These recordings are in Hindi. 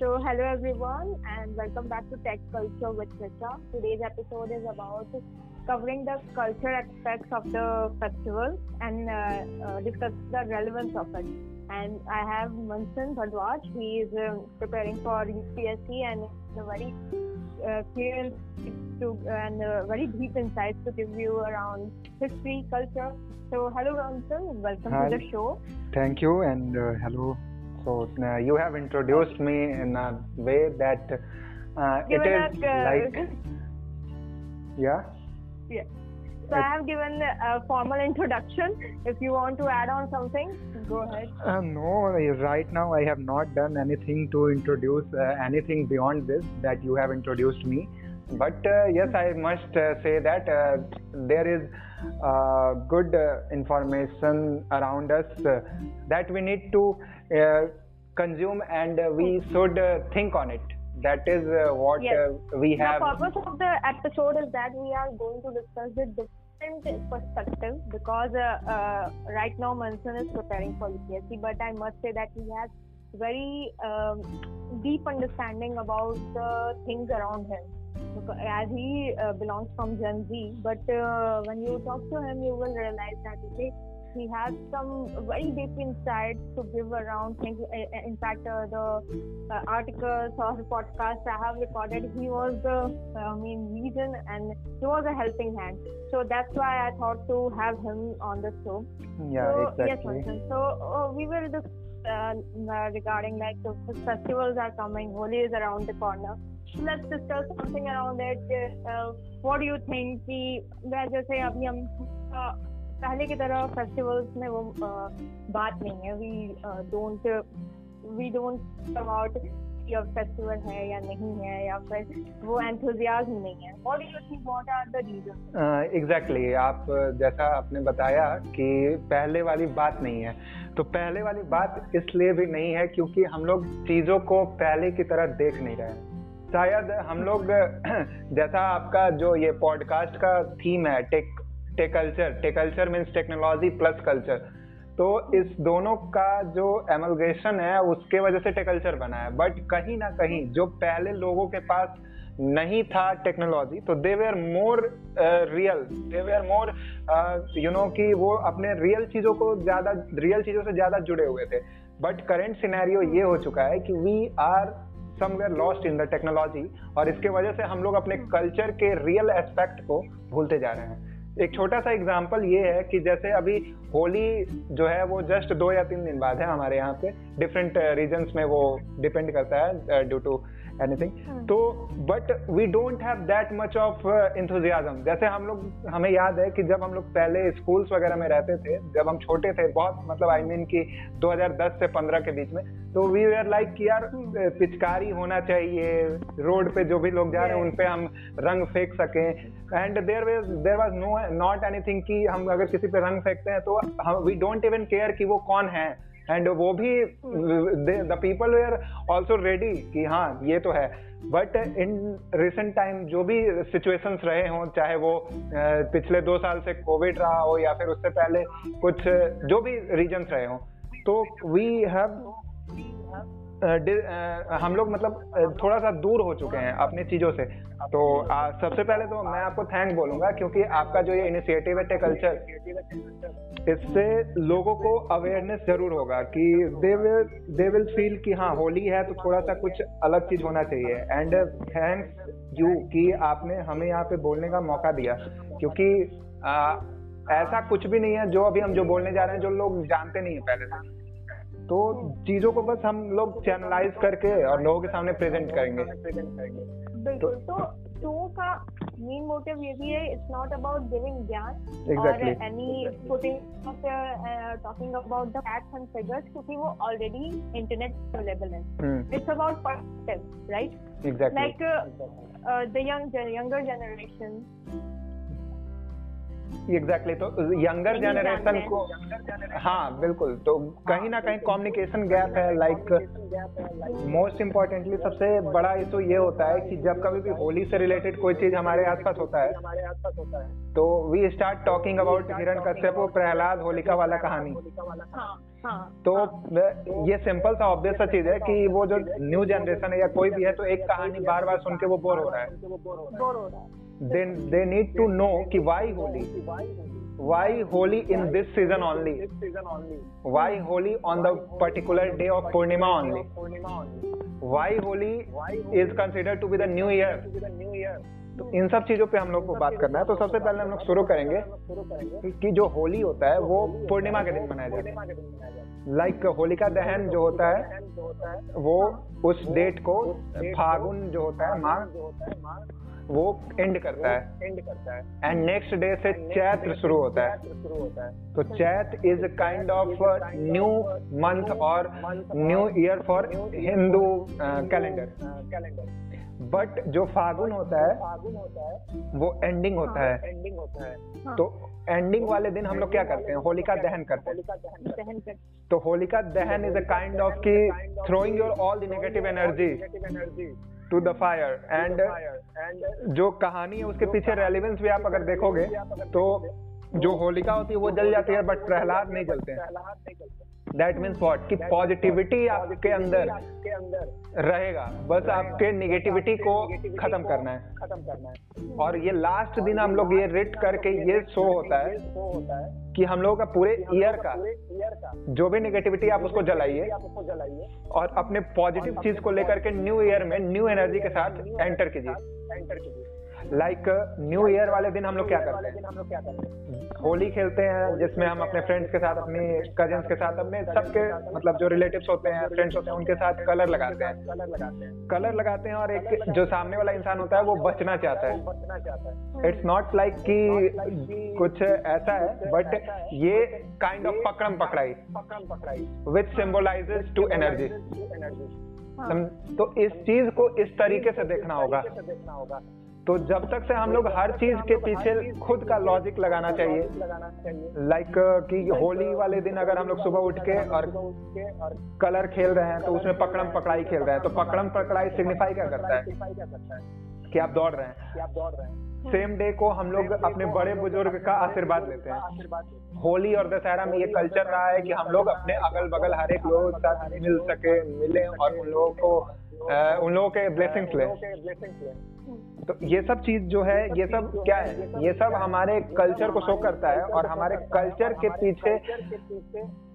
So, hello everyone, and welcome back to Tech Culture with Richa. Today's episode is about covering the culture aspects of the festival and uh, uh, discuss the relevance of it. And I have Mansan Bhadwaj. He is uh, preparing for UPSC and a very uh, clear to, and uh, very deep insights to give you around history, culture. So, hello Mansan, welcome Hi. to the show. Thank you and uh, hello. So uh, you have introduced me in a way that uh, it is uh, like yeah. Yeah. So I have given a formal introduction. If you want to add on something, go ahead. Uh, no, right now I have not done anything to introduce uh, anything beyond this that you have introduced me. But uh, yes, I must uh, say that uh, there is uh, good uh, information around us uh, that we need to consume and uh, we should uh, think on it. That is uh, what Yes. uh, we have. The purpose of the episode is that we are going to discuss the different perspective because uh, uh, right now Manson is preparing for UPSC, but I must say that he has very um, deep understanding about the things around him. Because as he uh, belongs from Gen Z, but uh, when you talk to him, you will realize that okay, he has some very deep insights to give around things. Uh, In fact, uh, the uh, articles or podcasts I have recorded, he was the uh, main reason and he was a helping hand. So that's why I thought to have him on the show. Yeah, so, Yes, exactly. Mansan. So uh, we will discuss uh, uh, regarding like the festivals are coming, Holi is around the corner. So let's discuss something around it. Uh, what do you think कि मैं जैसे अभी हम uh, पहले की तरह फेस्टिवल्स में वो बात नहीं है। We don't we don't about festival है या नहीं है या फिर वो एंथुजियाज्म नहीं है। What do you think what are the reason exactly आप, जैसा आपने बताया कि पहले वाली बात नहीं है। तो पहले वाली बात इसलिए भी नहीं है क्योंकि हम लोग चीज़ों को पहले की तरह देख नहीं रहे। शायद हम लोग, जैसा आपका जो ये पॉडकास्ट का थीम है, tech tech culture means technology plus culture तो इस दोनों का जो एमलगेशन है उसके वजह से टेकल्चर बना है। बट कहीं ना कहीं जो पहले लोगों के पास नहीं था टेक्नोलॉजी तो they were more real they were more you know कि वो अपने रियल चीज़ों को ज़्यादा रियल चीज़ों से ज़्यादा जुड़े हुए थे। बट करेंट सिनेरियो ये हो चुका है कि we are somewhere lost in the technology और इसके वजह से हम लोग अपने कल्चर के रियल एस्पेक्ट को भूलते जा रहे हैं। एक छोटा सा एग्ज़ाम्पल ये है कि जैसे अभी होली जो है वो जस्ट दो या तीन दिन बाद है हमारे यहाँ पे। डिफरेंट रीजन्स में वो डिपेंड करता है ड्यू टू एनीथिंग तो but we don't have that much of enthusiasm जैसे हम लोग हमें याद है कि जब हम लोग पहले स्कूल्स वगैरह में रहते थे जब हम छोटे थे बहुत मतलब आई मीन कि 2010 से 15 के बीच में तो वी आर लाइक कि यार पिचकारी होना चाहिए रोड पे जो भी लोग जा रहे हैं उन पे हम रंग फेंक सकें। And their ways there was no not anything कि हम अगर किसी पे रंग फेंकते हैं तो वी डोंट इवन केयर कि वो कौन है। एंड वो भी the people are also ready कि हाँ ये तो है। बट इन रिसेंट टाइम जो भी सिचुएशंस रहे हों, चाहे वो पिछले दो साल से कोविड रहा हो या फिर उससे पहले कुछ, जो भी रीजन्स रहे हों तो वी हैव हम लोग मतलब थोड़ा सा दूर हो चुके हैं अपनी चीज़ों से। तो आ, सबसे पहले तो मैं आपको थैंक बोलूँगा क्योंकि आपका जो ये इनिशिएटिव है टेक कल्चर इससे लोगों को अवेयरनेस ज़रूर होगा कि they will they will feel कि हाँ होली है तो थोड़ा सा कुछ अलग चीज़ होना चाहिए। एंड थैंक्स यू कि आपने हमें यहाँ पे बोलने का मौका दिया। क्योंकि आ, ऐसा कुछ भी नहीं है जो अभी हम जो बोलने जा रहे हैं जो लोग जानते नहीं है पहले से। तो चीज़ों को बस हम लोग चैनलाइज करके और लोगों के सामने प्रेजेंट करेंगे। बिल्कुल तो शो का मेन मोटिव ये भी है इट्स नॉट अबाउट गिविंग ज्ञान और any putting talking about the facts and figures क्योंकि वो ऑलरेडी इंटरनेट अवेलेबल है। It's about perspective right exactly like uh, uh, the exactly exactly, तो यंगर जनरेशन को हाँ बिल्कुल। तो कहीं ना कहीं कम्युनिकेशन गैप है लाइक मोस्ट इम्पोर्टेंटली सबसे बड़ा इशू ये होता है कि जब कभी भी होली से रिलेटेड कोई चीज़ हमारे आसपास होता है होता है तो वी स्टार्ट टॉकिंग अबाउट हिरण कश्यप प्रहलाद होलिका वाला कहानी हाँ, हाँ, तो हाँ, ये सिंपल सा ऑब्वियस सा चीज़ है कि वो जो न्यू जनरेशन है या कोई भी है तो एक कहानी बार बार सुन के वो बोर हो रहा है। They they need to know कि why Holi why Holi in this season only why Holi on the particular day of Purnima only why Holi is consider to be the new year new year तो इन सब चीज़ों पे हम लोग को बात करना है। तो सबसे पहले हम लोग शुरू करेंगे कि जो होली होता है, वो पूर्णिमा के दिन मनाया जाता है। लाइक होली का दहन जो होता है, वो उस डेट को फागुन जो होता है, माघ जो होता है वो एंड करता है। एंड करता है। एंड नेक्स्ट डे से चैत्र शुरू होता है। शुरू होता है। तो Chait is kind of new month और new year for Hindu calendar calendar but जो फागुन होता है फागुन होता है वो एंडिंग होता है एंडिंग होता है। तो एंडिंग वाले दिन हम लोग क्या करते हैं? होलिका दहन करते हैं। तो Holika Dahan is a kind of की throwing your all the negative energy to the fire and जो कहानी है, उसके पीछे रेलिवेंस भी आप अगर देखोगे तो जो होलिका होती है, वो जल जाती है बट प्रहलाद नहीं जलते हैं। दैट मीन्स वॉट कि पॉजिटिविटी आपके अंदर रहेगा। बस आपके निगेटिविटी को खत्म करना है। खत्म करना है। और ये लास्ट दिन हम लोग ये रिट करके ये शो होता है कि हम लोगों का पूरे ईयर का जो भी निगेटिविटी आप उसको जलाइए और अपने पॉजिटिव चीज़ को लेकर के न्यू ईयर में न्यू एनर्जी के साथ एंटर कीजिए। एंटर कीजिए। लाइक न्यू ईयर वाले दिन हम लोग क्या करते हैं? हम लोग क्या करते हैं होली खेलते हैं जिसमें हम अपने फ्रेंड्स के साथ अपने कजिन्स के साथ अपने सबके मतलब जो रिलेटिव्स होते हैं फ्रेंड्स होते हैं उनके साथ कलर लगाते हैं। कलर लगाते हैं कलर लगाते हैं और एक जो सामने वाला इंसान होता है वो बचना चाहता है। बचना चाहता है इट्स नॉट लाइक कि कुछ ऐसा है बट ये काइंड ऑफ़ पकड़म पकड़ाई पकड़म पकड़ाई विच सिंबलाइजेज टू एनर्जी तो इस चीज़ को इस तरीके से देखना होगा देखना होगा। तो जब तक से हम लोग हर चीज़ के पीछे खुद का लॉजिक लगाना चाहिए। लाइक कि होली वाले दिन अगर हम लोग सुबह उठ के और कलर खेल रहे हैं तो उसमें पकड़म पकड़ाई खेल रहे हैं। तो पकड़म पकड़ाई सिग्निफाई क्या करता है कि आप दौड़ रहे हैं? कि आप दौड़ रहे हैं। सेम डे को हम लोग अपने बड़े बुज़ुर्ग का आशीर्वाद लेते हैं। होली और दशहरा में ये कल्चर रहा है कि हम लोग अपने अगल बगल हर एक लोगों के साथ मिल सके मिले और उन लोगों को उन लोगों के ब्लेसिंग्स ले। तो ये सब चीज़ जो है ये सब क्या है ये सब हमारे कल्चर को शो करता है और हमारे कल्चर के पीछे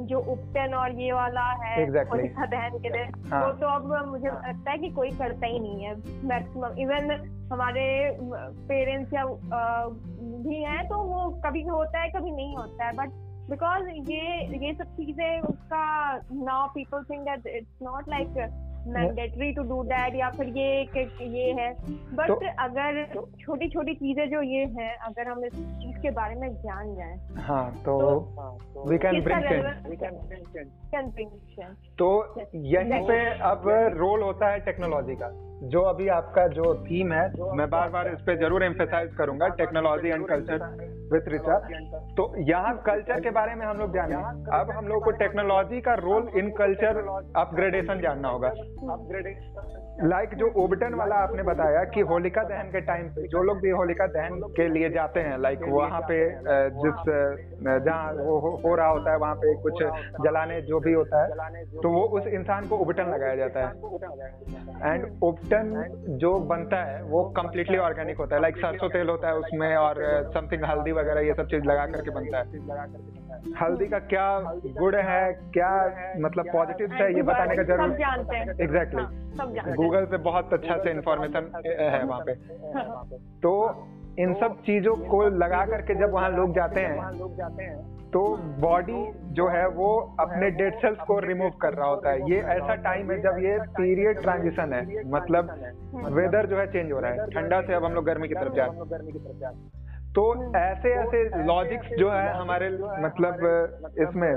जो उपटन और ये वाला है exactly. दहन के लिए हाँ. वो तो अब मुझे लगता है कि कोई करता ही नहीं है मैक्सिमम इवन हमारे पेरेंट्स या भी हैं तो वो कभी होता है कभी नहीं होता है बट बिकॉज़ ये ये सब चीज़ें उसका now people think that it's not like mandatory to do that या फिर ये ये है बट तो, अगर छोटी छोटी चीज़ें जो ये है अगर हम इस के बारे में जान जाए। हाँ तो वी कैन ब्रिंग तो यहीं पे अब रोल होता है टेक्नोलॉजी का। जो अभी आपका जो थीम है मैं बार बार इस पे ज़रूर एम्फेसाइज करूँगा technology and culture with Richa तो यहाँ कल्चर के बारे में हम लोग जाने अब हम लोग को टेक्नोलॉजी का रोल इन कल्चर अपग्रेडेशन जानना होगा। अपग्रेडेशन लाइक like जो ओबटन वाला आपने बताया कि होलिका दहन के टाइम पे जो लोग भी होलिका दहन के लिए जाते हैं लाइक like वहाँ पे जिस जहाँ वो हो रहा होता है, वहाँ पे कुछ जलाने जो भी होता है तो वो उस इंसान को उबटन लगाया जाता है। एंड उबटन जो बनता है, वो कम्प्लीटली ऑर्गेनिक होता है। लाइक सरसों तेल होता है उसमें और समथिंग हल्दी वगैरह ये सब चीज़ लगा करके बनता है। हल्दी का क्या गुड़ है क्या मतलब पॉजिटिव है ये बताने का ज़रूर एग्जैक्टली गूगल पे बहुत अच्छा से इन्फॉर्मेशन है वहाँ पे। तो इन सब चीज़ों को लगा करके जब वहाँ लोग जाते हैं तो बॉडी जो है वो अपने डेड सेल्स को रिमूव कर रहा होता है। ये ऐसा टाइम है। जब ये पीरियड ट्रांजिशन है मतलब वेदर जो है चेंज हो रहा है। ठंडा से अब हम लोग गर्मी की तरफ़ जा रहे हैं तो ऐसे ऐसे लॉजिक्स जो है हमारे मतलब इसमें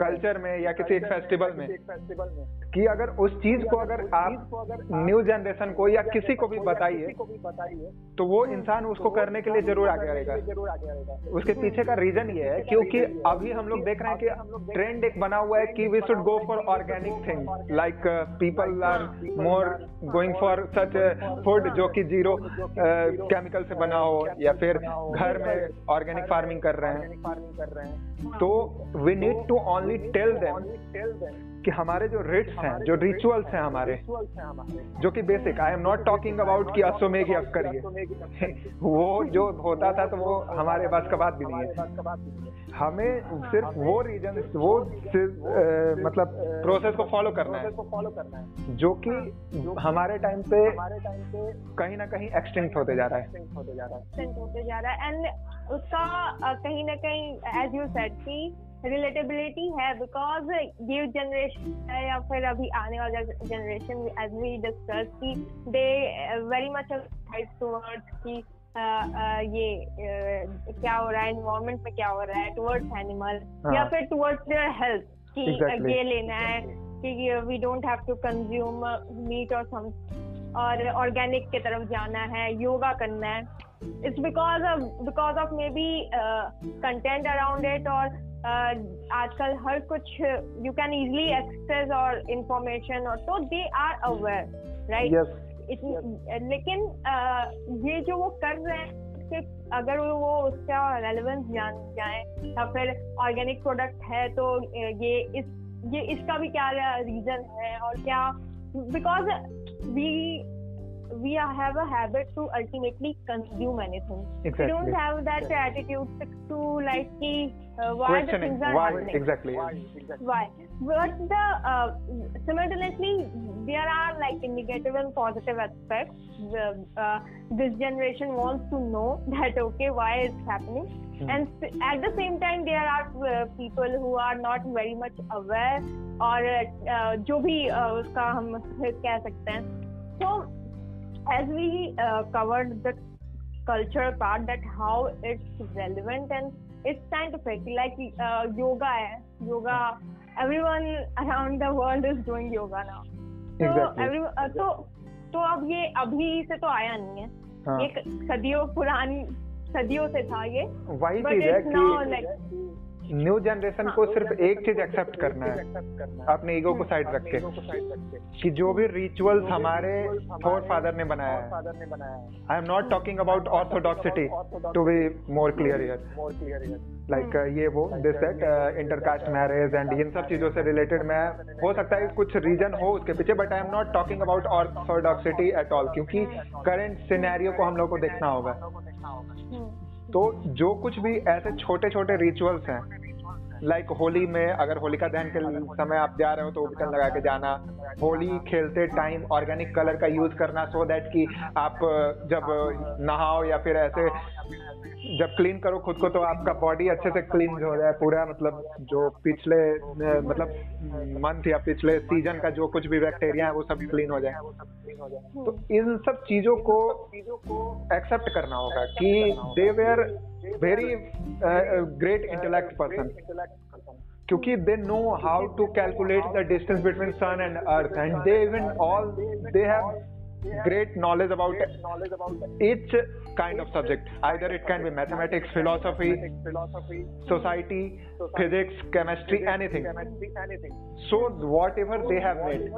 कल्चर में या किसी एक फेस्टिवल में। कि अगर उस चीज़ को अगर आप न्यू जनरेशन को या किसी को भी बताइए तो वो इंसान उसको करने के लिए ज़रूर आगे आएगा। उसके पीछे का रीजन ये है क्योंकि अभी हम लोग देख रहे हैं कि ट्रेंड एक बना हुआ है कि we should go for organic thing like people are more going for such food जो कि ज़ीरो केमिकल से बना हो या फिर घर में ऑर्गेनिक फ़ार्मिंग कर रहे हैं। तो we need to only tell them कि हमारे जो रिट्स हैं जो रिचुअल्स हैं हमारे जो कि basic I am not talking about कि अश्वमेघ यज्ञ करिए वो जो होता था तो वो हमारे पास का बात भी नहीं है। हमें सिर्फ़ वो रीजन वो मतलब प्रोसेस को फॉलो करना है। जो कि हमारे टाइम पे कहीं ना कहीं एक्सटेंट होते जा रहा है। होते जा रहा है। एंड उसका कहीं ना कहीं एज यू सेड कि रिलेटेबिलिटी है बिकॉज़ ये जनरेशन है या फिर अभी आने वाला जनरेशन एज वी डिस्कस की दे वेरी मच टुवर्ड्स की ये क्या हो रहा है इन्वायरमेंट में क्या हो रहा है टुवर्ड्स एनिमल या हाँ। फिर टुवर्ड्स देयर हेल्थ कि ये लेना है कि we don't have to consume meat और सम और ऑर्गेनिक की तरफ़ जाना है योगा करना है it's because of because of may be content around it और आजकल हर कुछ यू कैन इजिली एक्सेस और इंफॉर्मेशन और तो दे आर अवेयर राइट लेकिन ये जो वो कर रहे हैं अगर वो उसका रेलेवेंस जान जाए या फिर ऑर्गेनिक प्रोडक्ट है तो ये इस ये इसका भी क्या रीजन है और क्या because we we have a habit to ultimately consume anything. Exactly. We don't have that attitude to like uh, why the things are why, happening. Exactly. Why? Exactly. Why? But the uh, simultaneously there are like negative and positive aspects. Uh, this generation wants to know that okay, why it's happening, hmm. and at the same time there are uh, people who are not very much aware और uh, जो भी uh, उसका हम कह सकते हैं so as we uh, covered the culture part that how it's relevant and it's scientific like uh, yoga hai yoga everyone around the world is doing yoga now exactly. uh, तो तो अब ये अभी से तो आया नहीं है हाँ. ये सदियों पुरानी सदियों से था ये वही चीज़ है कि न्यू जनरेशन को सिर्फ़ एक चीज़ एक्सेप्ट करना है। अपने ईगो को साइड रख के कि जो भी रिचुअल्स हमारे फोर फादर ने बनाया है। I am not talking about orthodoxity to be more clear here like ये वो this set intercaste marriage and इन सब चीज़ों से रिलेटेड मैं हो सकता है कुछ रीजन हो उसके पीछे but I am not talking about orthodoxity at all क्योंकि करंट सिनेरियो को हम लोग को देखना होगा। तो जो कुछ भी ऐसे छोटे छोटे रिचुअल्स हैं लाइक होली में अगर होलिका दहन के समय आप जा रहे हो तो उपकरण लगा के जाना, होली खेलते टाइम ऑर्गेनिक कलर का यूज़ करना सो so दैट कि आप जब नहाओ या फिर ऐसे जब क्लीन करो खुद को तो आपका बॉडी अच्छे से क्लीन हो जाए। पूरा मतलब जो पिछले मतलब मंथ या पिछले सीज़न का जो कुछ भी बैक्टीरिया है, वो सब क्लीन हो जाए। तो इन सब चीज़ों को एक्सेप्ट करना होगा कि they were very great intellect person क्योंकि they know how to calculate the distance between sun and earth and they even all they have great knowledge about each kind of subject. Either it can be mathematics, philosophy, society, physics, chemistry, anything. So whatever they have made,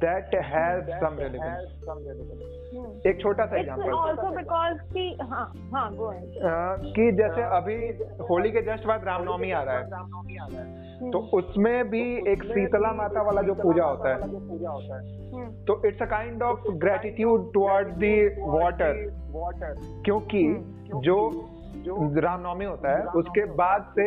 that has some relevance. एक छोटा सा एग्जांपल आल्सो बिकॉज़ कि हाँ हाँ कि जैसे अभी होली के जस्ट बाद रामनवमी आ रहा है। तो उसमें भी एक शीतला माता वाला जो पूजा होता है। तो it's a kind of gratitude toward the water क्योंकि जो रामनवमी होता है उसके बाद से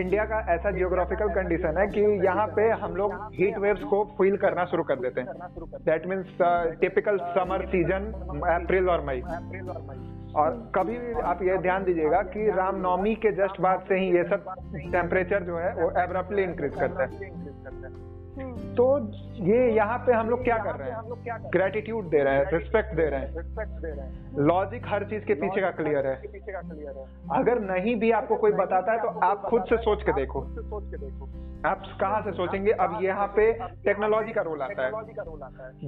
इंडिया का ऐसा जियोग्राफिकल कंडीशन है कि यहाँ पे हम लोग हीट वेव्स को फील करना शुरू कर देते हैं। That means typical summer season April और मई और कभी भी आप ये ध्यान दीजिएगा कि रामनवमी के जस्ट बाद से ही ये सब टेम्परेचर जो है वो एब्रप्टली इंक्रीज करता है। तो ये यहाँ पे हम लोग क्या कर रहे हैं? ग्रेटिट्यूड दे रहे हैं रिस्पेक्ट दे रहे हैं। लॉजिक हर चीज़ के पीछे का क्लियर है। अगर नहीं भी आपको कोई बताता है तो आप खुद से सोच के देखो। आप कहाँ से सोचेंगे? अब यहाँ पे टेक्नोलॉजी का रोल आता है।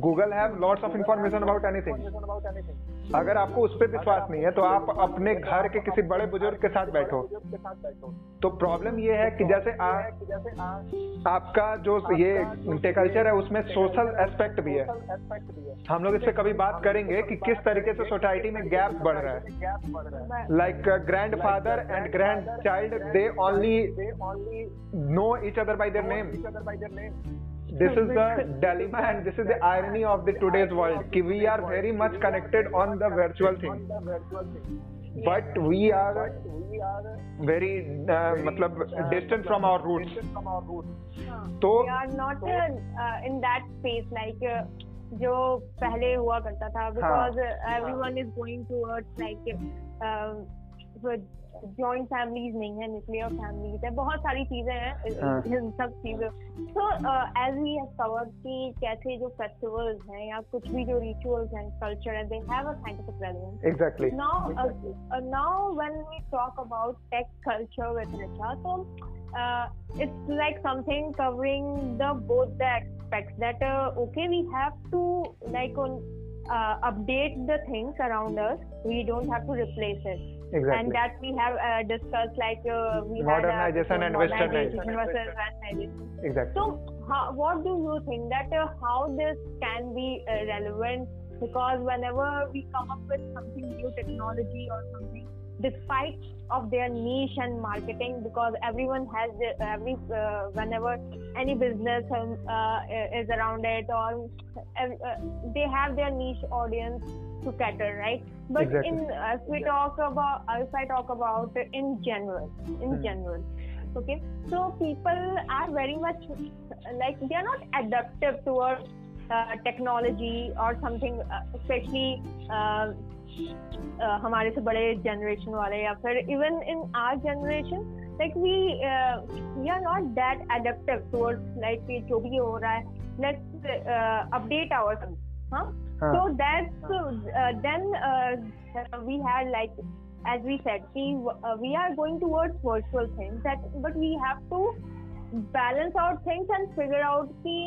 Google have lots of information about anything अगर आपको उस पर विश्वास नहीं है तो आप अपने घर के किसी बड़े बुज़ुर्ग के साथ बैठो। तो प्रॉब्लम ये है कि जैसे आ, आपका जो ये कल्चर है उसमें सोशल एस्पेक्ट भी है हम लोग इससे कभी बात करेंगे कि किस तरीके से सोसाइटी में गैप बढ़ रहा है like grand father and grand child they only know each other by their name. This is the dilemma and this is the irony of the today's world. Ki we are very much connected on the virtual thing. But we are very मतलब डिस्टेंट फ्रॉम आवर रूट तो uh, uh, जो पहले हुआ करता था because every one is going toward like joint families नहीं है न्यूक्लियर फैमिलीज़ है बहुत सारी चीज़ें हैं हाँ। इन सब चीज़ों। तो एज वी हैव कवर्ड कि कैसे जो फेस्टिवल्स हैं या कुछ भी जो रिचुअल्स हैं कल्चर है they have a scientific relevance exactly now now when we talk about tech culture with Richa तो it's like something covering the both the aspects that uh, okay we have to like on uh, update the things around us. We don't have to replace it. Exactly. And that we have uh, discussed like uh, we modernization had, uh, and westernization. versus westernization. Exactly. So, how, what do you think that uh, how this can be uh, relevant? Because whenever we come up with something new technology or something, despite of their niche and marketing, because everyone has every uh, whenever any business um, is around it or they have their niche audience to cater, right? But exactly. in if we talk about if I talk about in general, in hmm. general, okay. So people are very much like they are not adaptive towards uh, technology or something, uh, especially. Uh, uh, हमारे से बड़े जनरेशन वाले या फिर even in our generation like we we are not that adaptive towards like जो भी हो रहा है लेट्स अपडेट आवर हाँ so that's uh, then uh, we had like as we said we uh, we are going towards virtual things that but we have to balance out things and figure out कि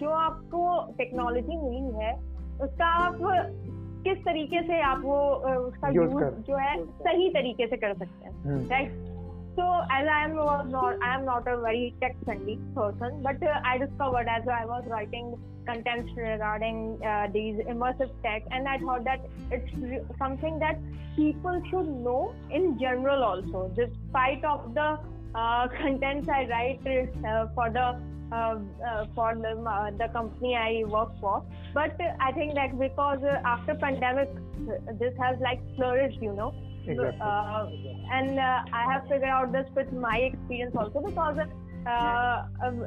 जो आपको टेक्नोलॉजी मिली है उसका आप किस तरीके से आप वो उसका यूज़ जो है सही तरीके से कर सकते हैं right So as I am was not I am not a very tech friendly person, but uh, I discovered as I was writing contents regarding uh, these immersive tech and i thought that it's something that people should know in general also. Despite of the uh, contents i write uh, for the uh, uh, for the, the company i work for but i think that because after pandemic this has like flourished you know exactly. and i have figured out this with my experience also because uh, um,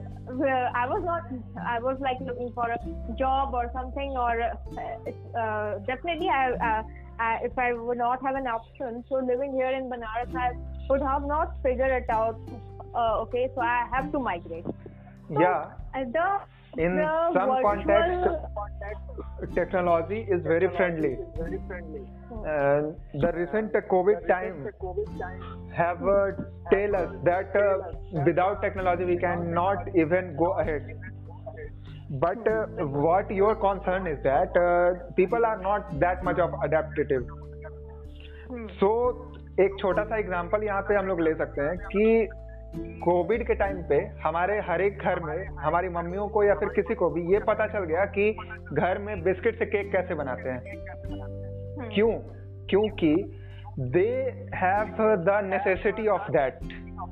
I was not. I was like looking for a job or something, or uh, uh, definitely, I, uh, I, if I would not have an option, so living here in Banaras, I would have not figured it out. Uh, okay, so I have to migrate. So, yeah. The in some context, technology is very friendly. Uh, the recent COVID time have uh, tell us that uh, without technology we cannot even go ahead. But uh, what your concern is that uh, people are not that much of adaptive. So एक छोटा सा एग्जांपल यहाँ पे हम लोग ले सकते हैं कि कोविड के टाइम पे हमारे हर एक घर में हमारी मम्मियों को या फिर किसी को भी ये पता चल गया कि घर में बिस्किट से केक कैसे बनाते हैं। हम्म। क्यों? क्योंकि they have the necessity of that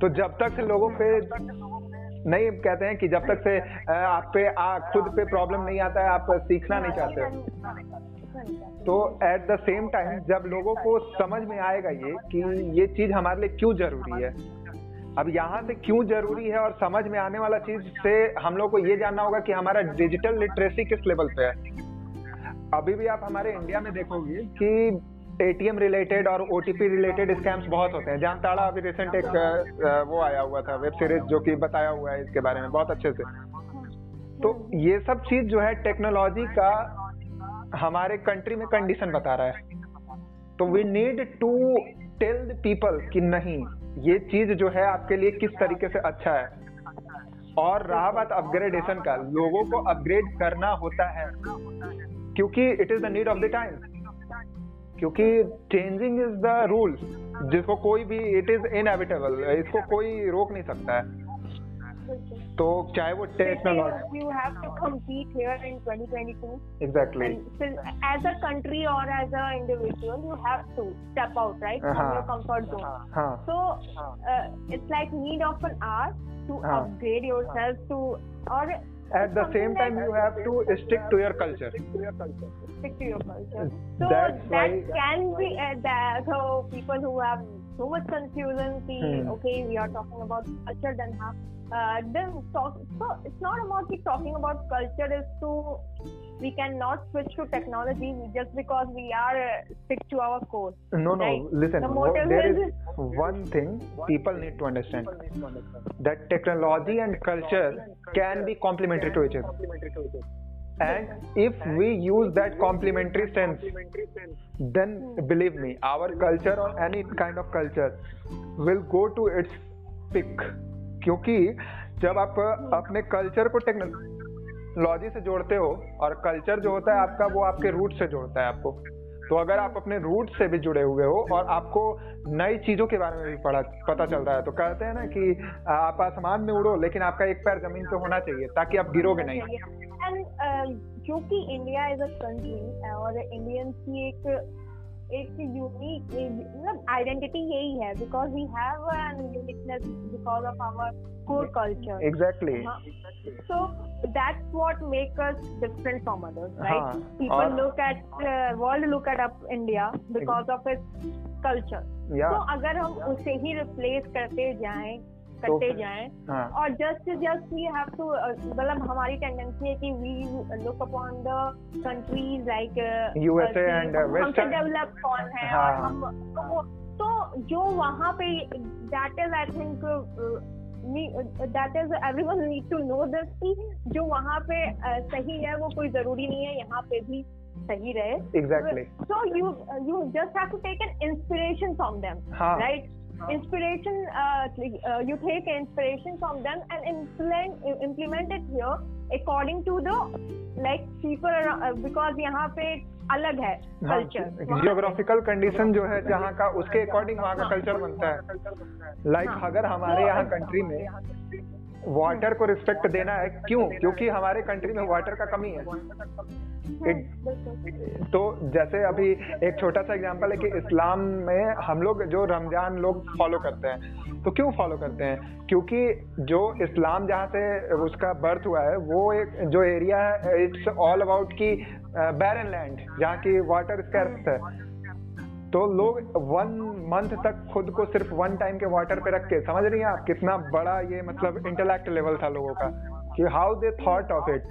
तो जब तक लोगों पे नहीं कहते हैं कि जब तक से आप पे आ, खुद पे प्रॉब्लम नहीं आता है आप सीखना नहीं चाहते। तो एट द सेम टाइम जब लोगों को समझ में आएगा ये कि ये चीज़ हमारे लिए क्यों ज़रूरी है अब यहाँ से क्यों ज़रूरी है और समझ में आने वाला चीज़ से हम लोग को ये जानना होगा कि हमारा डिजिटल लिटरेसी किस लेवल पे है। अभी भी आप हमारे इंडिया में देखोगे कि एटीएम रिलेटेड और ओटीपी रिलेटेड स्कैम्स बहुत होते हैं। जहाँ ताड़ा अभी रिसेंट एक वो आया हुआ था वेब सीरीज़ जो कि बताया हुआ है इसके बारे में बहुत अच्छे से। तो ये सब चीज़ जो है टेक्नोलॉजी का हमारे कंट्री में कंडीशन बता रहा है। तो we need to tell the people कि नहीं ये चीज़ जो है आपके लिए किस तरीके से अच्छा है? और रहा बात अपग्रेडेशन का, लोगों को अपग्रेड करना होता है, क्योंकि it is the need of the time क्योंकि चेंजिंग इज़ द रूल जिसको कोई भी इट इज़ इनएविटेबल इसको कोई रोक नहीं सकता है। तो चाहे वो technology you have to compete here in 2022 exactly and still, as a country or as an individual you have to step out right from हाँ. your comfort zone हाँ so uh, it's like need of an hour to हाँ. upgrade yourself to or at the same time you have to stick to your culture stick to your culture so That's that why- can be uh, that so people who have so much confusion see Hmm. okay we are talking about culture then how uh, then talk so it's not about the talking about culture is to we cannot switch to technology just because we are uh, stick to our course. no no Right. listen The wo- motive there is- is one thing people need to understand that technology and culture can be complementary to each other and if we use that complementary sense then believe me our culture or any kind of culture will go to its peak. क्योंकि जब आप अपने कल्चर को टेक्नोलॉजी से जोड़ते हो और कल्चर जो होता है आपका वो आपके रूट से जोड़ता है आपको। तो अगर आप अपने रूट से भी जुड़े हुए हो और आपको नई चीज़ों के बारे में भी पढ़ा पता चल रहा है तो कहते हैं ना कि आप आसमान में उड़ो लेकिन आपका एक पैर ज़मीन पे होना चाहिए ताकि आप गिरोगे नहीं। एंड क्योंकि इंडिया इज़ अ कंट्री और इंडियंस की एक एक यूनिक मतलब आइडेंटिटी यही है because we have an uniqueness because of our core culture exactly so that's what makes us different from others right? हाँ, people और- look at uh, world look at up india because of its culture. या तो अगर हम उसे ही रिप्लेस करते जाएँ करते फिर- जाएँ। हाँ। और just just we have to मतलब हमारी टेंडेंसी है कि we look upon the countries like uh, हमसे Western- डेवलप कौन है हाँ। और हम तो तो जो वहाँ पे that is I think that is everyone need to know this कि जो वहाँ पे uh, सही है वो कोई ज़रूरी नहीं है यहाँ पे भी सही रहे। Exactly so you uh, you just have to take an inspiration from them हाँ. right? Inspiration uh, uh, you take inspiration from them and implement implement it here according to the like people around, uh, because यहाँ पे अलग है हाँ कल्चर जियोग्राफिकल कंडीशन जो है जहाँ का उसके अकॉर्डिंग वहाँ का कल्चर बनता है लाइक हाँ। अगर हमारे यहाँ कंट्री में वाटर को रिस्पेक्ट देना है क्यों क्योंकि हमारे कंट्री में वाटर का कमी है एक- तो जैसे अभी एक छोटा सा एग्जांपल है कि इस्लाम में हम लोग जो रमज़ान लोग फॉलो करते हैं तो क्यों फॉलो करते हैं? क्योंकि जो इस्लाम जहाँ से उसका बर्थ हुआ है वो एक जो एरिया है इट्स ऑल अबाउट की बैरन लैंड जहाँ की वाटर स्कैर्स है। तो लोग वन मंथ तक खुद को सिर्फ़ वन टाइम के वाटर पे रख के समझ रही हैं आप कितना बड़ा ये मतलब इंटेलेक्ट लेवल था लोगों का कि how they thought of it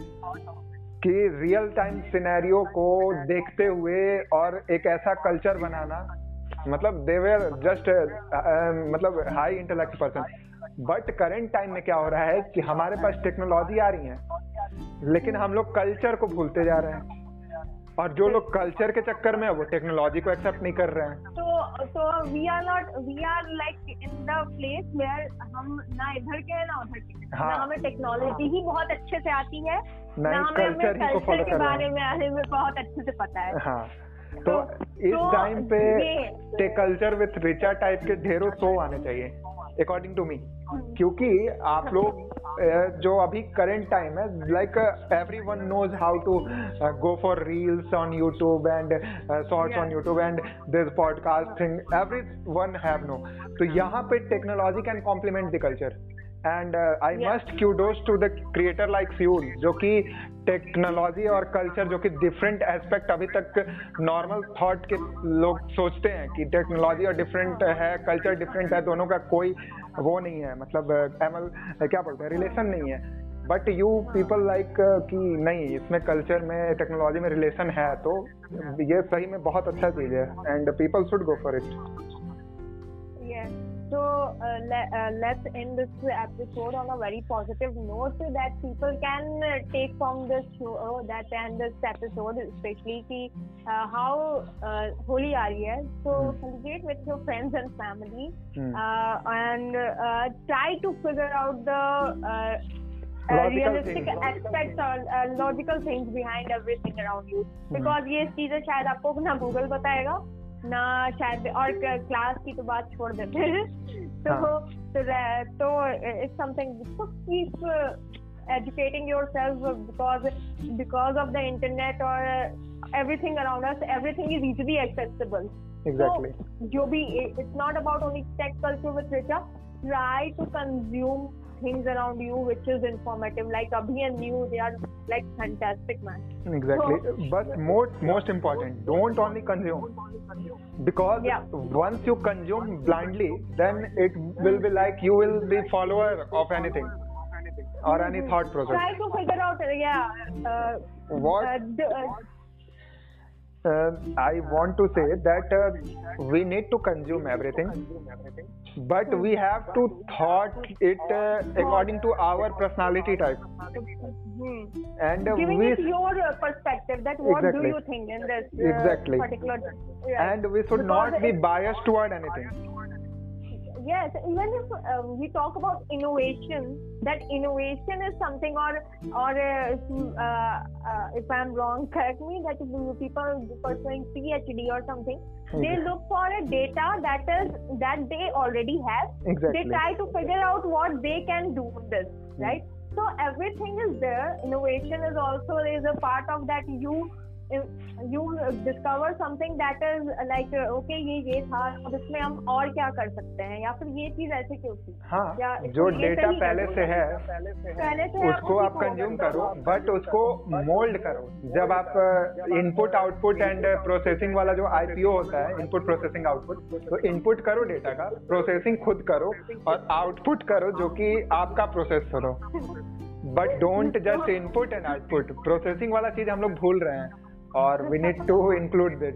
कि रियल टाइम सिनेरियो को देखते हुए और एक ऐसा कल्चर बनाना मतलब दे वेर जस्ट मतलब high intellect person but current time में क्या हो रहा है कि हमारे पास टेक्नोलॉजी आ रही है, लेकिन हम लोग कल्चर को भूलते जा रहे हैं। और जो लोग कल्चर के चक्कर में है वो टेक्नोलॉजी को एक्सेप्ट नहीं कर रहे हैं। तो तो we are not we are like in the place where हम ना इधर के हैं ना उधर के हाँ। ना हमें टेक्नोलॉजी ही बहुत अच्छे से आती है ना ही हमें ही को कल्चर के कर बारे में आने में बहुत अच्छे से पता है। हाँ तो तो- इस तो टाइम पे ये- कल्चर विथ रिचा टाइप के ढेरों शो आने चाहिए। अकॉर्डिंग टू मी क्योंकि आप लोग जो अभी करेंट टाइम है like everyone knows how to go for reels on YouTube and shorts on YouTube and this podcasting everyone have no तो यहाँ पे technology can complement the culture and I must kudos to the creator like fuel जो कि टेक्नोलॉजी और कल्चर जो कि डिफरेंट एस्पेक्ट अभी तक नॉर्मल थॉट के लोग सोचते हैं कि टेक्नोलॉजी और डिफरेंट है कल्चर डिफरेंट है दोनों का कोई वो नहीं है। मतलब एमल क्या बोलते हैं रिलेशन नहीं है। बट यू पीपल लाइक कि नहीं इसमें कल्चर में टेक्नोलॉजी में रिलेशन है तो ये सही में बहुत अच्छा चीज़ है। And people should go for it So uh, le- uh, let's end this episode on a very positive note that people can uh, take from this show that and this episode, especially ki, uh, how uh, Holi aa rahi hai. So mm. celebrate with your friends and family mm. and uh, try to figure out the uh, uh, realistic things, aspects or uh, logical things behind everything around you. Mm. Because ये चीजें शायद आपको ना गूगल बताएगा ना शायद और क्लास की तो बात छोड़ देते तो हाँ। तो it's something keep educating yourself because because of the internet और everything around us everything is easily accessible exactly जो भी it's not about only tech culture with Richa try to consume things around you which is informative. Like Abhi and New, they are like fantastic, man. Exactly. So, but most most important, don't only consume. Because yeah. once you consume blindly, then it will be like you will be follower of anything or any thought process. Try to figure out, yeah. Uh, what? Uh, uh, uh, I want to say that uh, we need to consume everything, but we have to thought it uh, according to our personality type. Hmm. And giving we, it your perspective that what exactly. do you think in this exactly. particular. And we should because not be biased toward anything yes even if um, we talk about innovation that innovation is something or or uh, uh, uh, if i'm wrong correct me that people pursuing phd or something okay. they look for a data that is that they already have exactly. they try to figure out what they can do with this mm. right so everything is there innovation is also is a part of that you you discover something that is like okay ये ये था अब इसमें हम और क्या कर सकते हैं? या फिर ये चीज़ ऐसे क्यों थी? हाँ या जो डेटा पहले से है। पहले से उसको आप कंज्यूम करो बट उसको मोल्ड करो। जब आप इनपुट आउटपुट एंड प्रोसेसिंग वाला जो आईपीओ होता है इनपुट प्रोसेसिंग आउटपुट तो इनपुट करो डेटा का प्रोसेसिंग खुद करो और आउटपुट करो जो कि आपका प्रोसेस करो but don't just input and output processing वाला चीज़ हम लोग भूल रहे हैं। Or we need to include this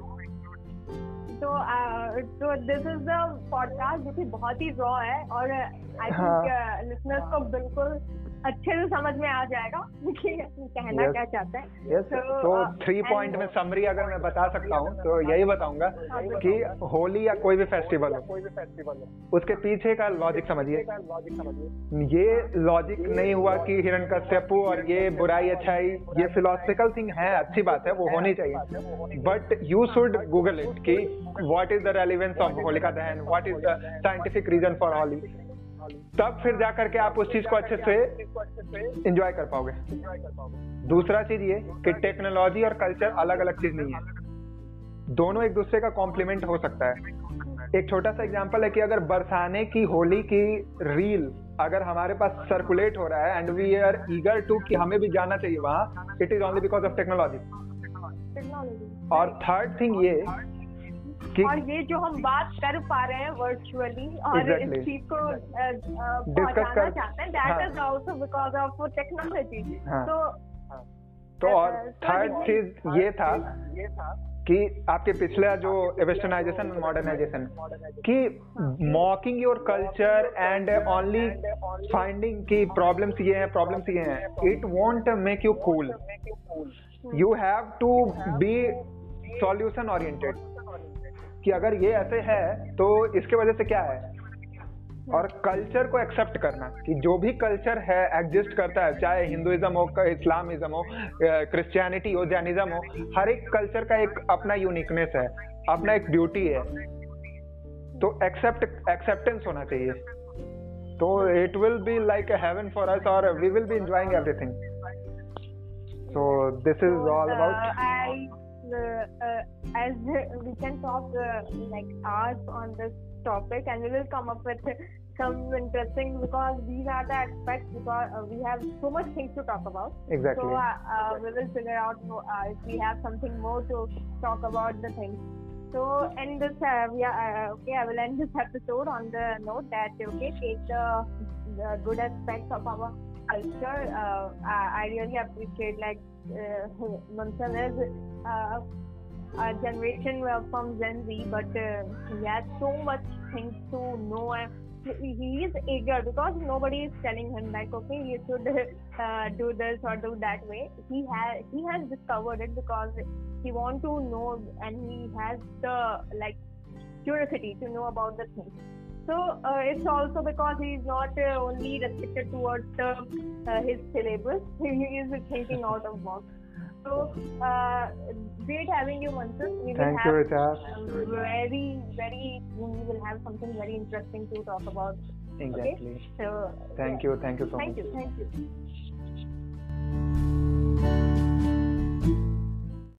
uh, so this is the podcast जो कि बहुत ही रॉ है और आई थिंक लिसनर्स को बिल्कुल अच्छे से समझ में आ जाएगा कि कहना yes. क्या चाहते हैं yes. तो थ्री so, पॉइंट में समरी अगर मैं बता सकता हूँ तो यही बताऊँगा कि होली या कोई भी फेस्टिवल हो कोई भी फेस्टिवल हो उसके पीछे का लॉजिक समझिए ये लॉजिक नहीं हुआ कि हिरण कश्यपु और ये बुराई अच्छाई ये फिलोसफिकल थिंग है अच्छी बात है वो होनी चाहिए but you should Google it कि what is the relevance of Holika Dahan what is the scientific reason for Holi तब फिर जा करके आप उस चीज़ को अच्छे से एंजॉय कर पाओगे। दूसरा चीज़ ये कि टेक्नोलॉजी और कल्चर अलग अलग चीज़ नहीं है। दोनों एक दूसरे का कॉम्प्लीमेंट हो सकता है। एक छोटा सा एग्जांपल है कि अगर बरसाने की होली की रील अगर हमारे पास सर्कुलेट हो रहा है and we are eager to कि हमें भी जाना चाहिए वहाँ it is only because of technology और थर्ड थिंग ये और ये जो हम बात कर पा रहे हैं वर्चुअली और exactly. इस चीज़ को पहुंचाना चाहते हैं that is also because of technology तो तो और थर्ड चीज़ ये था ये था कि आपके पिछला जो वेस्टर्नाइजेशन मॉडर्नाइजेशन कि mocking your culture and only finding की प्रॉब्लम्स ये हैं प्रॉब्लम्स ये हैं। It won't make you cool you have to be solution oriented कि अगर ये ऐसे है तो इसके वजह से क्या है? और कल्चर को एक्सेप्ट करना कि जो भी कल्चर है एग्जिस्ट करता है, चाहे हिंदुइज्म हो इस्लामिज्म हो क्रिश्चियनिटी हो जैनिज्म हो, हर एक कल्चर का एक अपना यूनिकनेस है, अपना एक ब्यूटी है। तो एक्सेप्ट एक्सेप्टेंस होना चाहिए। तो it will be like heaven for us और we will be enjoying everything so this is all about as we can talk uh, like hours on this topic and we will come up with some interesting because these are the aspects because uh, we have so much things to talk about. Exactly. So uh, uh, we will figure out uh, if we have something more to talk about the things. So in this, uh, we are, uh, okay, I will end this episode on the note that okay, take the, the good aspects of our culture. Uh, I, really appreciate like uh, Munson is uh, a generation well from Gen Z, but uh, he has so much things to know and he is eager because nobody is telling him like okay you should uh, do this or do that way he has he has discovered it because he want to know and he has the like curiosity to know about the things so uh, it's also because he is not uh, only restricted towards uh, his syllabus he is thinking out of box so uh, great having you, Mansur. We Thank you, Rita. Very, very, we will have something very interesting to talk about. Exactly. Okay? So, thank yeah. you. Thank you so thank much. Thank you. Thank you.